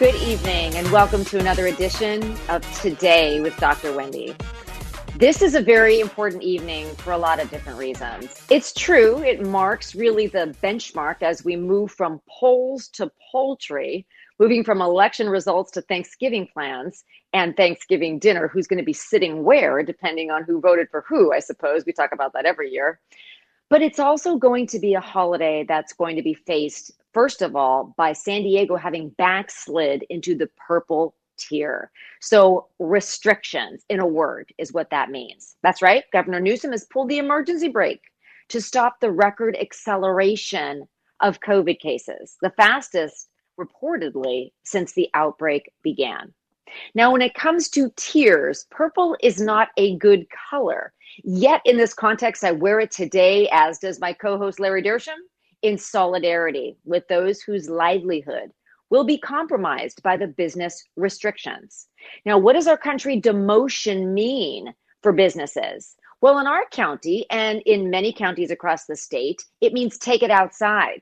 Good evening, and welcome to another edition of Today with Dr. Wendy. This is a very important evening for a lot of different reasons. It's true, it marks really the benchmark as we move from polls to poultry, moving from election results to Thanksgiving plans and Thanksgiving dinner, who's going to be sitting where, depending on who voted for who, I suppose. We talk about that every year. But it's also going to be a holiday that's going to be faced, first of all, by San Diego having backslid into the purple tier. So, restrictions, in a word, is what that means. That's right. Governor Newsom has pulled the emergency brake to stop the record acceleration of COVID cases, the fastest reportedly since the outbreak began. Now, when it comes to tiers, purple is not a good color. Yet, in this context, I wear it today, as does my co host Larry Dersham, in solidarity with those whose livelihood will be compromised by the business restrictions. Now, what does our country demotion mean for businesses? Well, in our county and in many counties across the state, it means take it outside.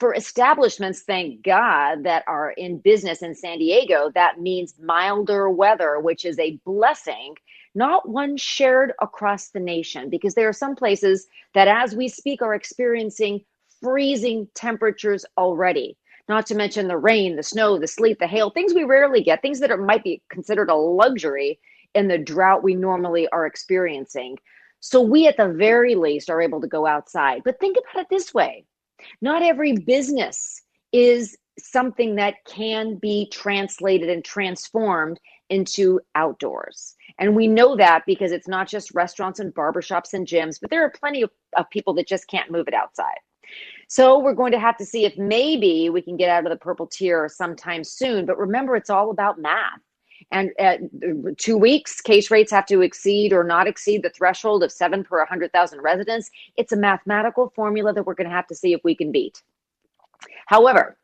For establishments, thank God, that are in business in San Diego, that means milder weather, which is a blessing, not one shared across the nation, because there are some places that, as we speak, are experiencing freezing temperatures already not to mention the rain, the snow, the sleet, the hail, things we rarely get, things that are, might be considered a luxury in the drought we normally are experiencing. So we, at the very least, are able to go outside. But think about it this way not every business is something that can be translated and transformed into outdoors. And we know that because it's not just restaurants and barbershops and gyms, but there are plenty of, of people that just can't move it outside. So we're going to have to see if maybe we can get out of the purple tier sometime soon. But remember, it's all about math. And at two weeks, case rates have to exceed or not exceed the threshold of seven per 100,000 residents. It's a mathematical formula that we're going to have to see if we can beat. However,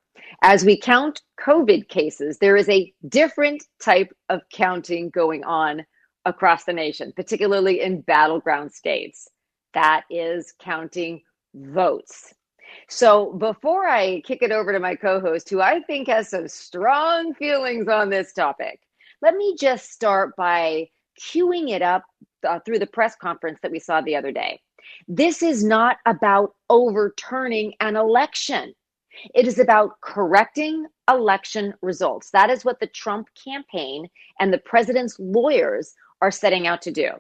as we count COVID cases, there is a different type of counting going on across the nation, particularly in battleground states. That is counting votes. So before I kick it over to my co host, who I think has some strong feelings on this topic, let me just start by queuing it up uh, through the press conference that we saw the other day. This is not about overturning an election. It is about correcting election results. That is what the Trump campaign and the president's lawyers are setting out to do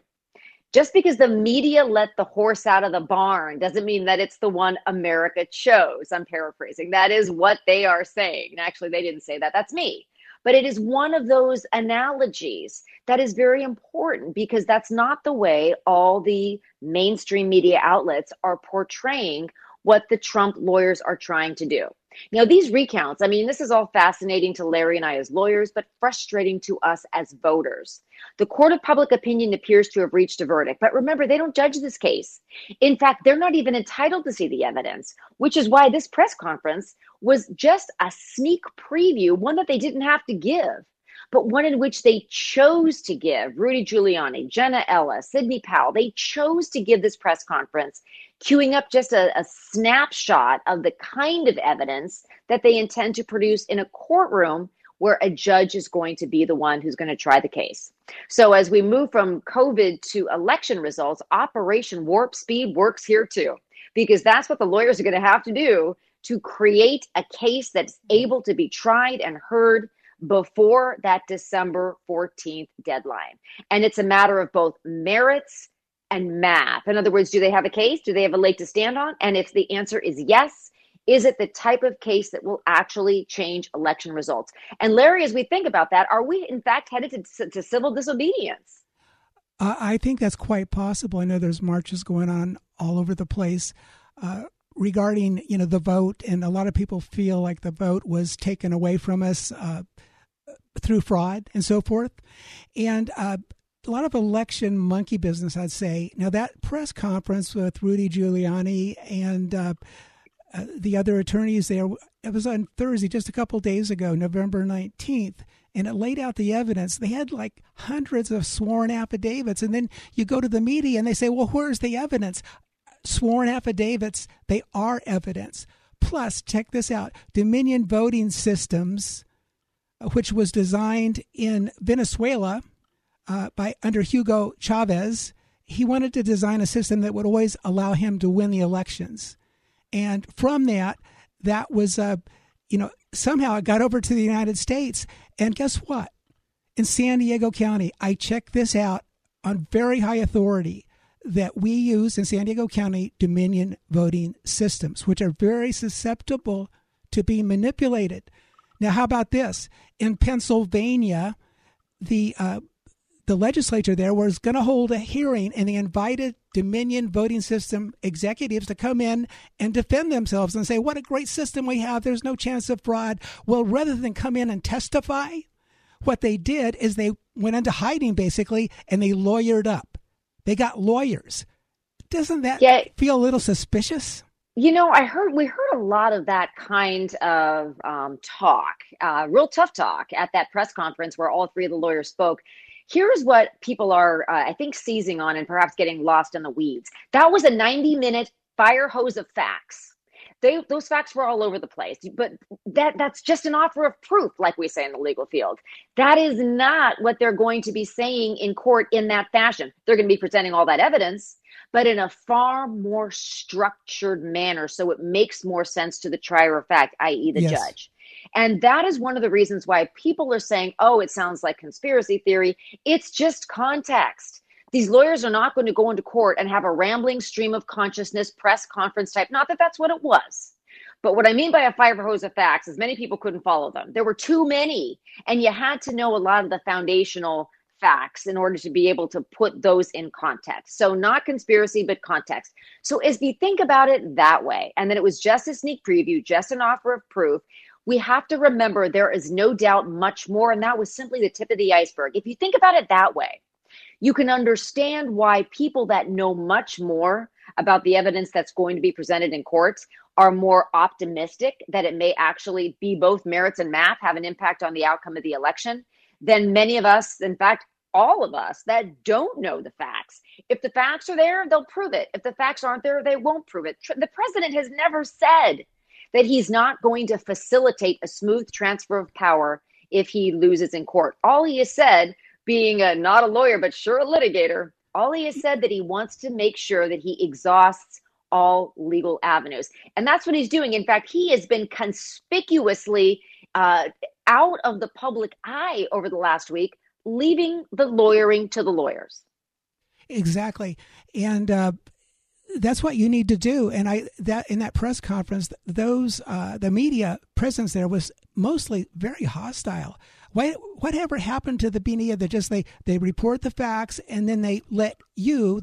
just because the media let the horse out of the barn doesn't mean that it's the one America chose. I'm paraphrasing. That is what they are saying. Actually, they didn't say that. That's me. But it is one of those analogies that is very important because that's not the way all the mainstream media outlets are portraying what the Trump lawyers are trying to do. Now, these recounts, I mean, this is all fascinating to Larry and I as lawyers, but frustrating to us as voters. The court of public opinion appears to have reached a verdict, but remember, they don't judge this case. In fact, they're not even entitled to see the evidence, which is why this press conference was just a sneak preview, one that they didn't have to give but one in which they chose to give Rudy Giuliani, Jenna Ellis, Sidney Powell, they chose to give this press conference, queuing up just a, a snapshot of the kind of evidence that they intend to produce in a courtroom where a judge is going to be the one who's going to try the case. So as we move from COVID to election results, Operation Warp Speed works here too, because that's what the lawyers are going to have to do to create a case that's able to be tried and heard before that December 14th deadline. And it's a matter of both merits and math. In other words, do they have a case? Do they have a leg to stand on? And if the answer is yes, is it the type of case that will actually change election results? And Larry, as we think about that, are we in fact headed to, to civil disobedience? I think that's quite possible. I know there's marches going on all over the place. Uh, regarding you know the vote, and a lot of people feel like the vote was taken away from us. Uh, through fraud and so forth. And uh, a lot of election monkey business, I'd say. Now, that press conference with Rudy Giuliani and uh, uh, the other attorneys there, it was on Thursday, just a couple days ago, November 19th, and it laid out the evidence. They had like hundreds of sworn affidavits. And then you go to the media and they say, well, where's the evidence? Sworn affidavits, they are evidence. Plus, check this out Dominion Voting Systems, uh, which was designed in Venezuela uh, by under Hugo Chavez, he wanted to design a system that would always allow him to win the elections. And from that, that was, uh, you know, somehow it got over to the United States. And guess what? In San Diego County, I checked this out on very high authority that we use in San Diego County Dominion voting systems, which are very susceptible to being manipulated. Now, how about this? In Pennsylvania, the uh, the legislature there was going to hold a hearing and they invited Dominion voting system executives to come in and defend themselves and say, What a great system we have. There's no chance of fraud. Well, rather than come in and testify, what they did is they went into hiding basically and they lawyered up. They got lawyers. Doesn't that yeah. feel a little suspicious? You know, I heard we heard a lot of that kind of um, talk, uh, real tough talk at that press conference where all three of the lawyers spoke. Here's what people are, uh, I think, seizing on and perhaps getting lost in the weeds. That was a 90 minute fire hose of facts. They, those facts were all over the place, but that that's just an offer of proof, like we say in the legal field. That is not what they're going to be saying in court in that fashion. They're going to be presenting all that evidence, but in a far more structured manner, so it makes more sense to the trier of fact, i.e., the yes. judge. And that is one of the reasons why people are saying, oh, it sounds like conspiracy theory. It's just context. These lawyers are not going to go into court and have a rambling stream of consciousness press conference type. Not that that's what it was. But what I mean by a fire hose of facts is many people couldn't follow them. There were too many, and you had to know a lot of the foundational facts in order to be able to put those in context. So, not conspiracy, but context. So, as we think about it that way, and then it was just a sneak preview, just an offer of proof, we have to remember there is no doubt much more. And that was simply the tip of the iceberg. If you think about it that way, you can understand why people that know much more about the evidence that's going to be presented in courts are more optimistic that it may actually be both merits and math have an impact on the outcome of the election than many of us, in fact, all of us that don't know the facts. If the facts are there, they'll prove it. If the facts aren't there, they won't prove it. The president has never said that he's not going to facilitate a smooth transfer of power if he loses in court. All he has said, being a, not a lawyer, but sure a litigator, all he has said that he wants to make sure that he exhausts all legal avenues. And that's what he's doing. In fact, he has been conspicuously uh, out of the public eye over the last week, leaving the lawyering to the lawyers. Exactly. And uh, that's what you need to do. And I that in that press conference, those uh, the media presence there was mostly very hostile. What whatever happened to the media that just they they report the facts and then they let you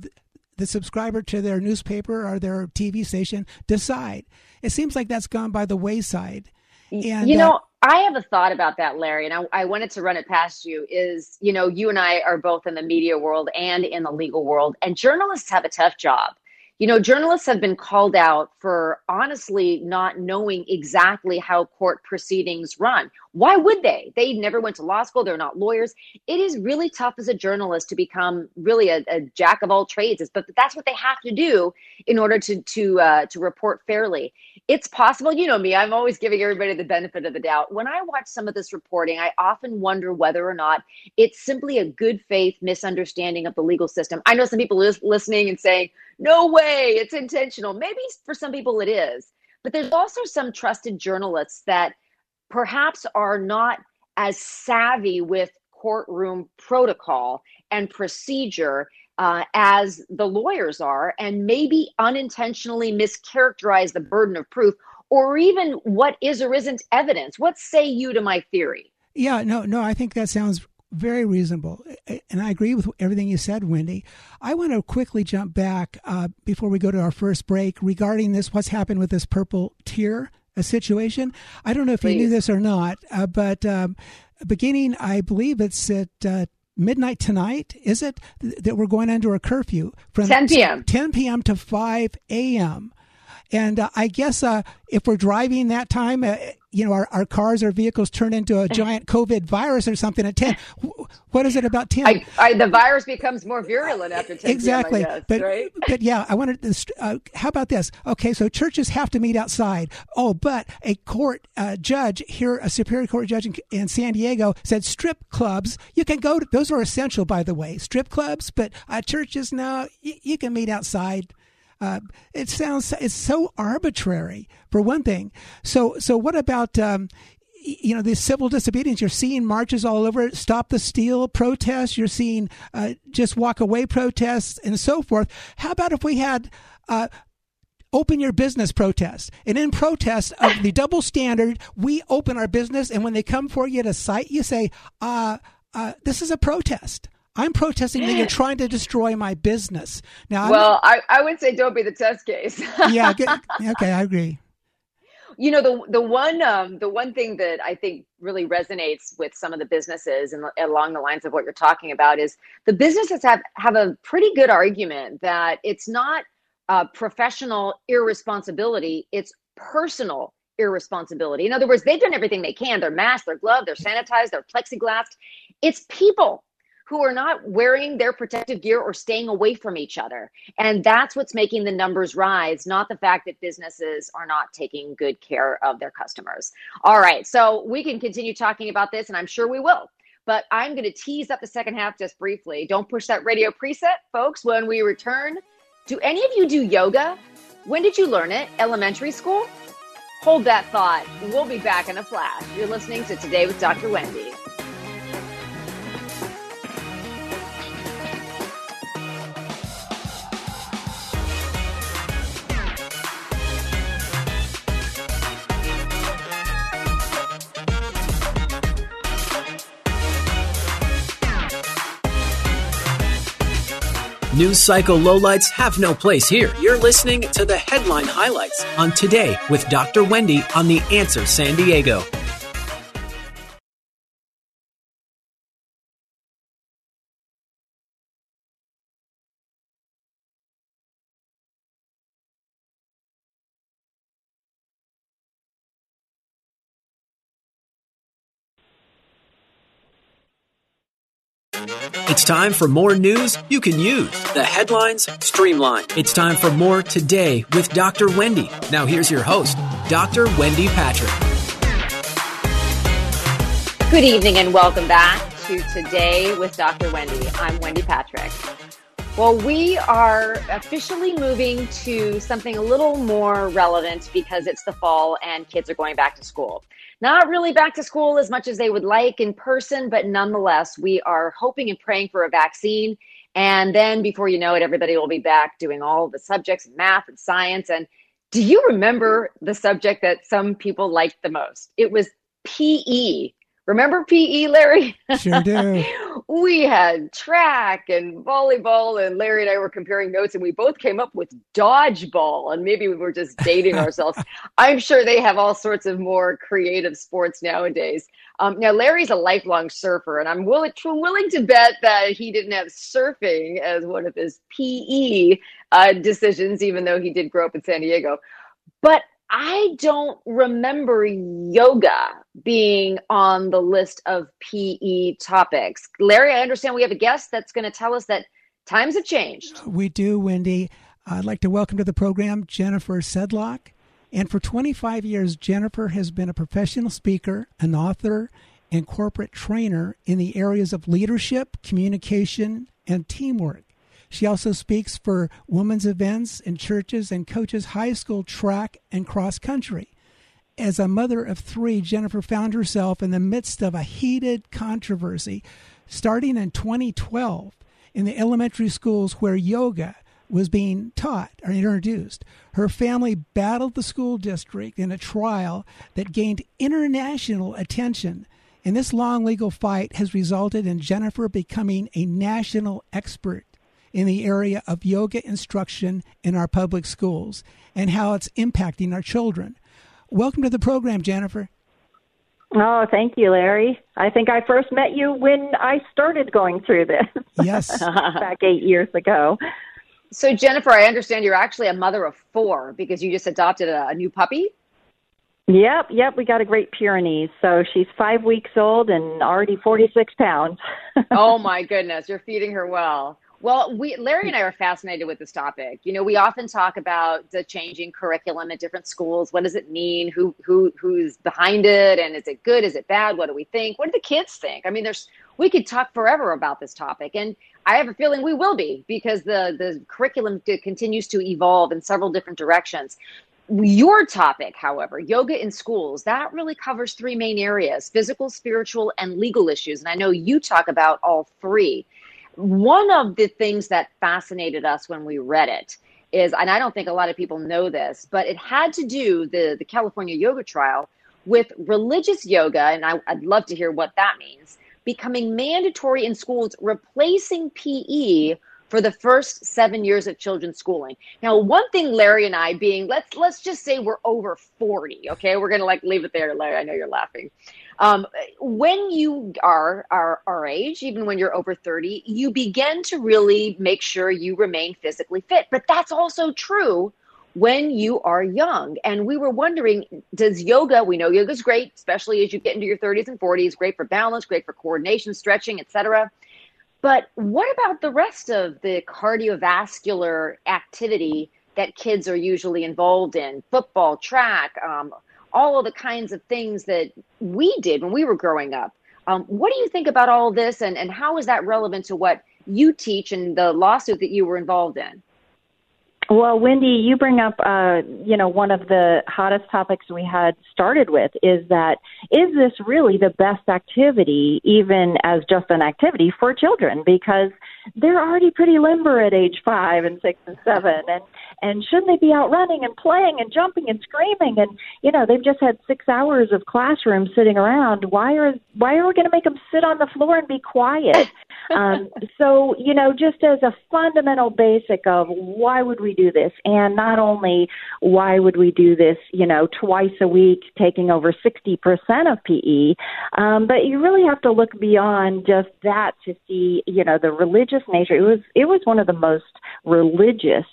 the subscriber to their newspaper or their TV station decide. It seems like that's gone by the wayside. And, you know, uh, I have a thought about that, Larry, and I, I, wanted to run it past you. Is you know, you and I are both in the media world and in the legal world, and journalists have a tough job you know, journalists have been called out for honestly not knowing exactly how court proceedings run. Why would they? They never went to law school. They're not lawyers. It is really tough as a journalist to become really a, a jack of all trades, but that's what they have to do in order to to uh, to report fairly. It's possible, you know me. I'm always giving everybody the benefit of the doubt. When I watch some of this reporting, I often wonder whether or not it's simply a good faith misunderstanding of the legal system. I know some people listening and saying no way, it's intentional. Maybe for some people it is. But there's also some trusted journalists that perhaps are not as savvy with courtroom protocol and procedure uh, as the lawyers are, and maybe unintentionally mischaracterize the burden of proof or even what is or isn't evidence. What say you to my theory? Yeah, no, no, I think that sounds very reasonable. And I agree with everything you said, Wendy. I want to quickly jump back uh, before we go to our first break regarding this what's happened with this purple tier a situation. I don't know if Please. you knew this or not, uh, but um, beginning, I believe it's at uh, midnight tonight, is it, that we're going under a curfew from 10 p.m. 10 p.m. to 5 a.m. And uh, I guess uh, if we're driving that time, uh, you know, our, our cars or vehicles turn into a giant COVID virus or something at 10. What is it about 10? I, I, the virus becomes more virulent after 10 Exactly. Guess, but, right? but yeah, I wanted to, uh, how about this? Okay, so churches have to meet outside. Oh, but a court uh, judge here, a Superior Court judge in, in, San Diego said strip clubs, you can go to, those are essential, by the way, strip clubs, but uh, churches, no, y- you can meet outside. Uh, it sounds it's so arbitrary for one thing. So so what about um, you know the civil disobedience? You're seeing marches all over. Stop the steal protests. You're seeing uh, just walk away protests and so forth. How about if we had uh, open your business protest. And in protest of the double standard, we open our business, and when they come for you at a site, you say, uh, uh, "This is a protest." I'm protesting that you're trying to destroy my business. Now, well, I, I would say don't be the test case. yeah. Good. Okay, I agree. You know the the one um, the one thing that I think really resonates with some of the businesses and along the lines of what you're talking about is the businesses have have a pretty good argument that it's not uh, professional irresponsibility; it's personal irresponsibility. In other words, they've done everything they can. They're masked, they're gloved, they're sanitized, they're plexiglass. It's people who are not wearing their protective gear or staying away from each other. And that's what's making the numbers rise, not the fact that businesses are not taking good care of their customers. All right, so we can continue talking about this, and I'm sure we will. But I'm going to tease up the second half just briefly. Don't push that radio preset, folks, when we return. Do any of you do yoga? When did you learn it? Elementary school? Hold that thought. We'll be back in a flash. You're listening to Today with Dr. Wendy. News cycle lowlights have no place here. You're listening to the headline highlights on Today with Dr. Wendy on The Answer San Diego. It's time for more news you can use. The headlines streamlined. It's time for more today with Dr. Wendy. Now here's your host, Dr. Wendy Patrick. Good evening and welcome back to Today with Dr. Wendy. I'm Wendy Patrick. Well, we are officially moving to something a little more relevant because it's the fall and kids are going back to school not really back to school as much as they would like in person, but nonetheless, we are hoping and praying for a vaccine. And then before you know it, everybody will be back doing all the subjects, math and science. And do you remember the subject that some people liked the most? It was PE. Remember PE, Larry? Sure do. we had track and volleyball, and Larry and I were comparing notes, and we both came up with dodgeball. And maybe we were just dating ourselves. I'm sure they have all sorts of more creative sports nowadays. Um, now, Larry's a lifelong surfer, and I'm willing, willing to bet that he didn't have surfing as one of his PE uh, decisions, even though he did grow up in San Diego. But I don't remember yoga being on the list of PE topics. Larry, I understand we have a guest that's going to tell us that times have changed. We do, Wendy. I'd like to welcome to the program Jennifer Sedlock. And for 25 years, Jennifer has been a professional speaker, an author, and corporate trainer in the areas of leadership, communication, and teamwork. She also speaks for women's events in churches and coaches high school track and cross country. As a mother of three, Jennifer found herself in the midst of a heated controversy starting in 2012 in the elementary schools where yoga was being taught or introduced. Her family battled the school district in a trial that gained international attention. And this long legal fight has resulted in Jennifer becoming a national expert in the area of yoga instruction in our public schools and how it's impacting our children. Welcome to the program, Jennifer. Oh, thank you, Larry. I think I first met you when I started going through this. Yes. back eight years ago. So, Jennifer, I understand you're actually a mother of four because you just adopted a, a new puppy. Yep, yep. We got a great Pyrenees. So she's five weeks old and already 46 pounds. oh, my goodness. You're feeding her well. Well, we Larry and I are fascinated with this topic. You know, we often talk about the changing curriculum at different schools. What does it mean? Who who who's behind it? And is it good? Is it bad? What do we think? What do the kids think? I mean, there's we could talk forever about this topic, and I have a feeling we will be because the the curriculum continues to evolve in several different directions. Your topic, however, yoga in schools, that really covers three main areas physical, spiritual, and legal issues. And I know you talk about all three one of the things that fascinated us when we read it is, and I don't think a lot of people know this, but it had to do the the California yoga trial with religious yoga, and I, I'd love to hear what that means, becoming mandatory in schools, replacing PE for the first seven years of children's schooling. Now, one thing Larry and I being, let's let's just say we're over 40. Okay. We're gonna like leave it there, Larry. I know you're laughing. Um, when you are, are our age, even when you're over 30, you begin to really make sure you remain physically fit. But that's also true when you are young. And we were wondering, does yoga, we know yoga is great, especially as you get into your 30s and 40s, great for balance, great for coordination, stretching, etc. But what about the rest of the cardiovascular activity that kids are usually involved in? Football, track, um, all of the kinds of things that we did when we were growing up. Um, what do you think about all this, and, and how is that relevant to what you teach and the lawsuit that you were involved in? Well, Wendy, you bring up, uh, you know, one of the hottest topics we had started with is that is this really the best activity, even as just an activity for children? Because they're already pretty limber at age five and six and seven, and and shouldn't they be out running and playing and jumping and screaming? And you know, they've just had six hours of classroom sitting around. Why are why are we going to make them sit on the floor and be quiet? um, so you know, just as a fundamental basic of why would we do this, and not only why would we do this, you know, twice a week, taking over sixty percent of PE, um, but you really have to look beyond just that to see, you know, the religious nature. It was it was one of the most religious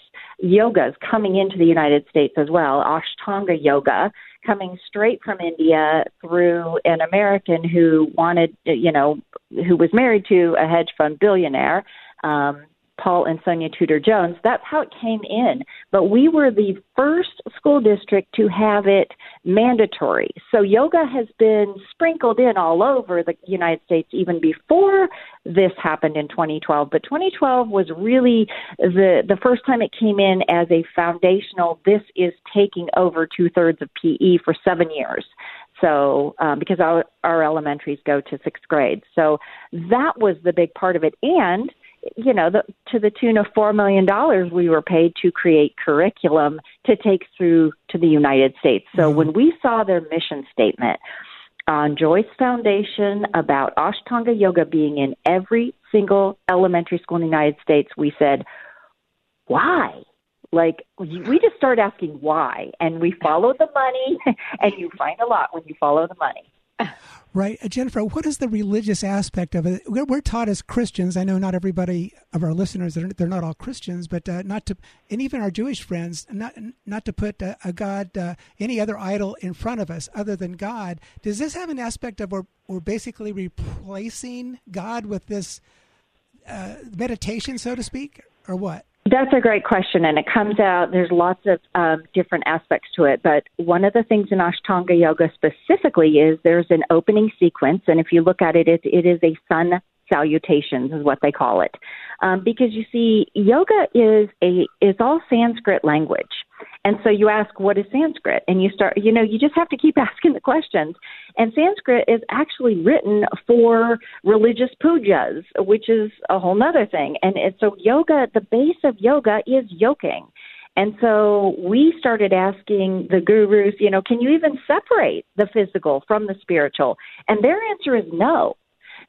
yogas coming into the United States as well, Ashtanga yoga, coming straight from India through an American who wanted, you know, who was married to a hedge fund billionaire. Um, Paul and Sonia Tudor Jones. That's how it came in. But we were the first school district to have it mandatory. So yoga has been sprinkled in all over the United States even before this happened in 2012. But 2012 was really the the first time it came in as a foundational. This is taking over two thirds of PE for seven years. So, um, because our, our elementaries go to sixth grade. So that was the big part of it. And you know, the, to the tune of $4 million we were paid to create curriculum to take through to the United States. So mm-hmm. when we saw their mission statement on Jois Foundation about Ashtanga Yoga being in every single elementary school in the United States, we said, why? Like, we just started asking why, and we follow the money, and you find a lot when you follow the money. Right. Uh, Jennifer, what is the religious aspect of it? We're, we're, taught as Christians. I know not everybody of our listeners, they're, they're not all Christians, but uh, not to, and even our Jewish friends, not not to put uh, a God, uh, any other idol in front of us other than God. Does this have an aspect of we're, we're basically replacing God with this uh, meditation, so to speak, or what? That's a great question, and it comes out. There's lots of um, different aspects to it, but one of the things in Ashtanga Yoga specifically is there's an opening sequence, and if you look at it, it, it is a sun salutations, is what they call it, um, because you see, yoga is a is all Sanskrit language. And so you ask, what is Sanskrit? And you start, you know, you just have to keep asking the questions. And Sanskrit is actually written for religious pujas, which is a whole nother thing. And it, so yoga, the base of yoga is yoking. And so we started asking the gurus, you know, can you even separate the physical from the spiritual? And their answer is no.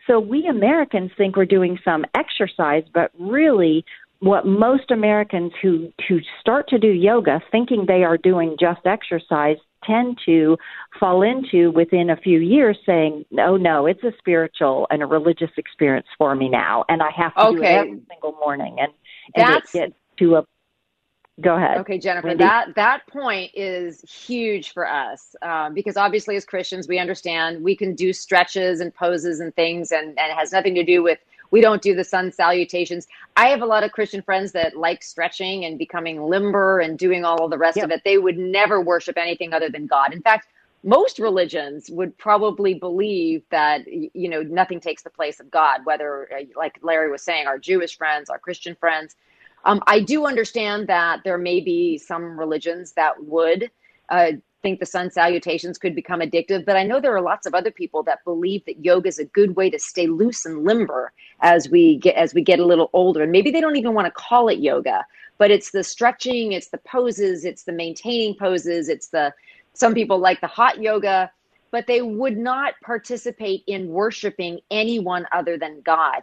So we Americans think we're doing some exercise, but really what most Americans who who start to do yoga thinking they are doing just exercise tend to fall into within a few years saying, "Oh no, it's a spiritual and a religious experience for me now, and I have to okay. do it every single morning." And, and That's... it to a go ahead okay jennifer Wendy? that that point is huge for us um, because obviously as christians we understand we can do stretches and poses and things and, and it has nothing to do with we don't do the sun salutations. I have a lot of Christian friends that like stretching and becoming limber and doing all of the rest yep. of it. They would never worship anything other than God. In fact, most religions would probably believe that you know nothing takes the place of God. Whether, uh, like Larry was saying, our Jewish friends, our Christian friends. Um, I do understand that there may be some religions that would uh, think the sun salutations could become addictive, but I know there are lots of other people that believe that yoga is a good way to stay loose and limber as we get as we get a little older. And maybe they don't even want to call it yoga, but it's the stretching, it's the poses, it's the maintaining poses, it's the some people like the hot yoga, but they would not participate in worshiping anyone other than God.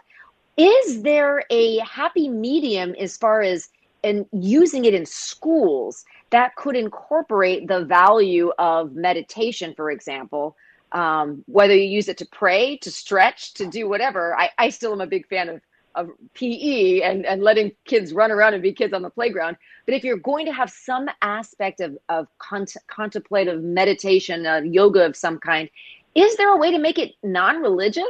Is there a happy medium as far as and using it in schools that could incorporate the value of meditation, for example, um, whether you use it to pray, to stretch, to do whatever. I, I still am a big fan of, of PE and, and letting kids run around and be kids on the playground. But if you're going to have some aspect of, of cont- contemplative meditation, uh, yoga of some kind, is there a way to make it non religious?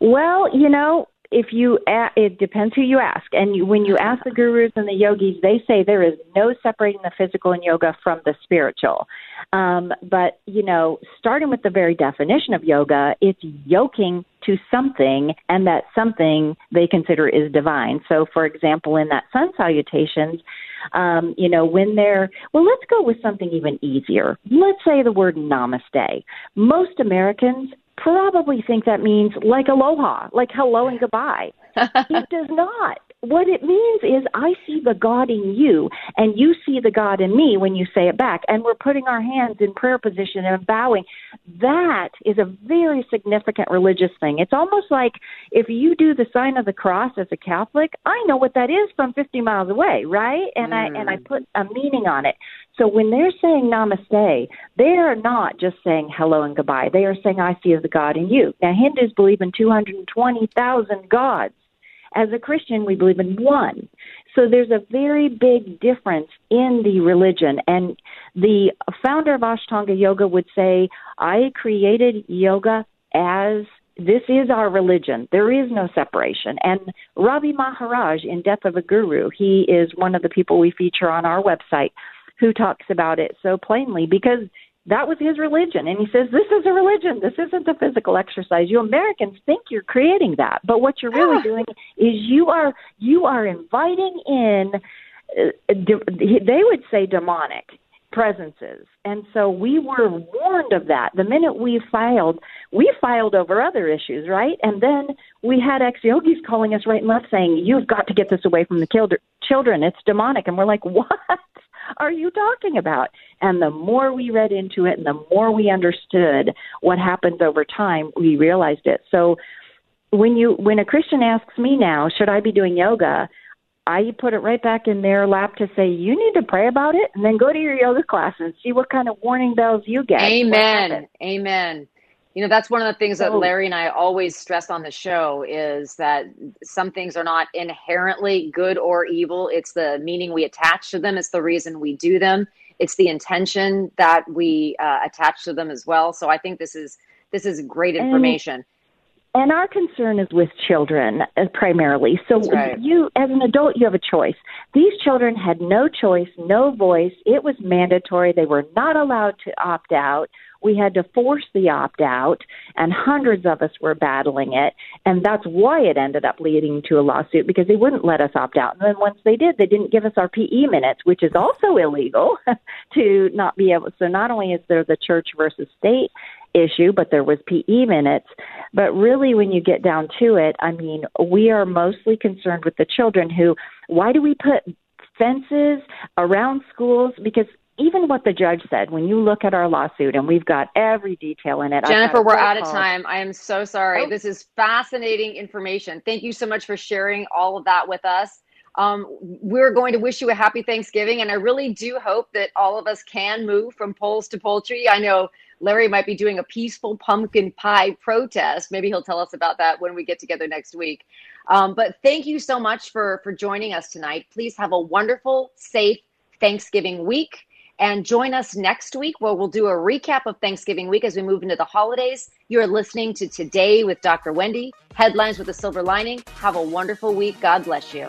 Well, you know, if you it depends who you ask and when you ask the gurus and the yogis they say there is no separating the physical in yoga from the spiritual um, but you know starting with the very definition of yoga it's yoking to something and that something they consider is divine so for example in that sun salutations um, you know, when they're, well, let's go with something even easier. Let's say the word namaste. Most Americans probably think that means like aloha, like hello and goodbye. it does not. What it means is I see the God in you and you see the God in me when you say it back. And we're putting our hands in prayer position and bowing. That is a very significant religious thing. It's almost like if you do the sign of the cross as a Catholic, I know what that is from 50 miles away, right? And mm. I and I mm. put a meaning on it. So when they're saying namaste, they are not just saying hello and goodbye. They are saying, I see the God in you. Now, Hindus believe in 220,000 gods. As a Christian, we believe in one. So there's a very big difference in the religion. And the founder of Ashtanga Yoga would say, I created yoga as this is our religion. There is no separation. And Rabi Maharaj in Death of a Guru, he is one of the people we feature on our website who talks about it so plainly because that was his religion. And he says, This is a religion. This isn't a physical exercise. You Americans think you're creating that. But what you're really ah. doing is you are you are inviting in uh, they would say demonic presences. And so we were warned of that. The minute we filed, we filed over other issues, right? And then we had ex yogis calling us right and left saying, You've got to get this away from the children. It's demonic. And we're like, What? Are you talking about? And the more we read into it and the more we understood what happens over time, we realized it. So when you when a Christian asks me now, should I be doing yoga? I put it right back in their lap to say, you need to pray about it and then go to your yoga class and see what kind of warning bells you get. Amen. Amen. You know, that's one of the things that Larry and I always stress on the show is that some things are not inherently good or evil. It's the meaning we attach to them. It's the reason we do them. It's the intention that we uh, attach to them as well. So I think this is this is great information. And- and our concern is with children uh, primarily. So right. you, as an adult, you have a choice. These children had no choice, no voice. It was mandatory. They were not allowed to opt out we had to force the opt out, and hundreds of us were battling it. And that's why it ended up leading to a lawsuit because they wouldn't let us opt out. And then once they did, they didn't give us our PE minutes, which is also illegal to not be able. So not only is there the church versus state issue, but there was PE minutes. But really, when you get down to it, I mean, we are mostly concerned with the children who, why do we put fences around schools? Because even what the judge said, when you look at our lawsuit, and we've got every detail in it. Jennifer, we're out of time. I am so sorry. Oh. This is fascinating information. Thank you so much for sharing all of that with us. Um, we're going to wish you a happy Thanksgiving, and I really do hope that all of us can move from polls to poultry. I know Larry might be doing a peaceful pumpkin pie protest. Maybe he'll tell us about that when we get together next week. Um, but thank you so much for for joining us tonight. Please have a wonderful, safe Thanksgiving week. And join us next week where we'll do a recap of Thanksgiving week as we move into the holidays. You're listening to Today with Dr. Wendy, headlines with a silver lining. Have a wonderful week. God bless you.